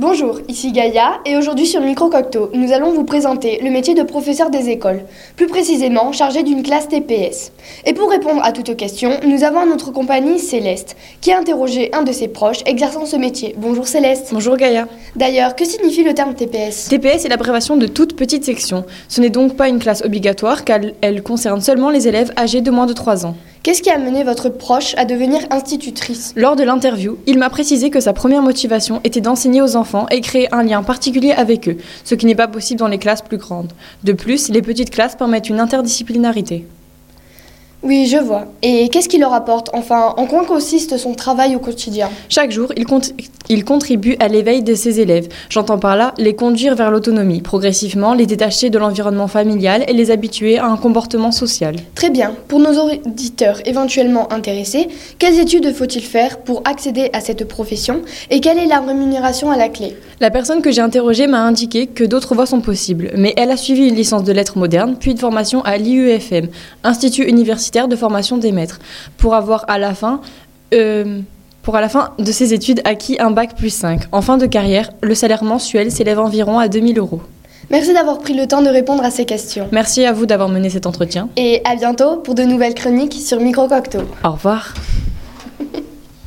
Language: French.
Bonjour, ici Gaïa et aujourd'hui sur Micrococto, nous allons vous présenter le métier de professeur des écoles, plus précisément chargé d'une classe TPS. Et pour répondre à toutes questions, nous avons à notre compagnie Céleste, qui a interrogé un de ses proches exerçant ce métier. Bonjour Céleste. Bonjour Gaïa. D'ailleurs, que signifie le terme TPS TPS est l'abréviation de toute petite section. Ce n'est donc pas une classe obligatoire car elle concerne seulement les élèves âgés de moins de 3 ans. Qu'est-ce qui a mené votre proche à devenir institutrice? Lors de l'interview, il m'a précisé que sa première motivation était d'enseigner aux enfants et créer un lien particulier avec eux, ce qui n'est pas possible dans les classes plus grandes. De plus, les petites classes permettent une interdisciplinarité. Oui, je vois. Et qu'est-ce qui leur apporte Enfin, en quoi consiste son travail au quotidien Chaque jour, il, il contribue à l'éveil de ses élèves. J'entends par là les conduire vers l'autonomie, progressivement les détacher de l'environnement familial et les habituer à un comportement social. Très bien. Pour nos auditeurs éventuellement intéressés, quelles études faut-il faire pour accéder à cette profession et quelle est la rémunération à la clé La personne que j'ai interrogée m'a indiqué que d'autres voies sont possibles, mais elle a suivi une licence de lettres modernes, puis une formation à l'IUFM, Institut universitaire de formation des maîtres, pour avoir à la fin... Euh, pour à la fin de ses études acquis un bac plus 5. En fin de carrière, le salaire mensuel s'élève environ à 2000 euros. Merci d'avoir pris le temps de répondre à ces questions. Merci à vous d'avoir mené cet entretien. Et à bientôt pour de nouvelles chroniques sur Micrococto. Au revoir.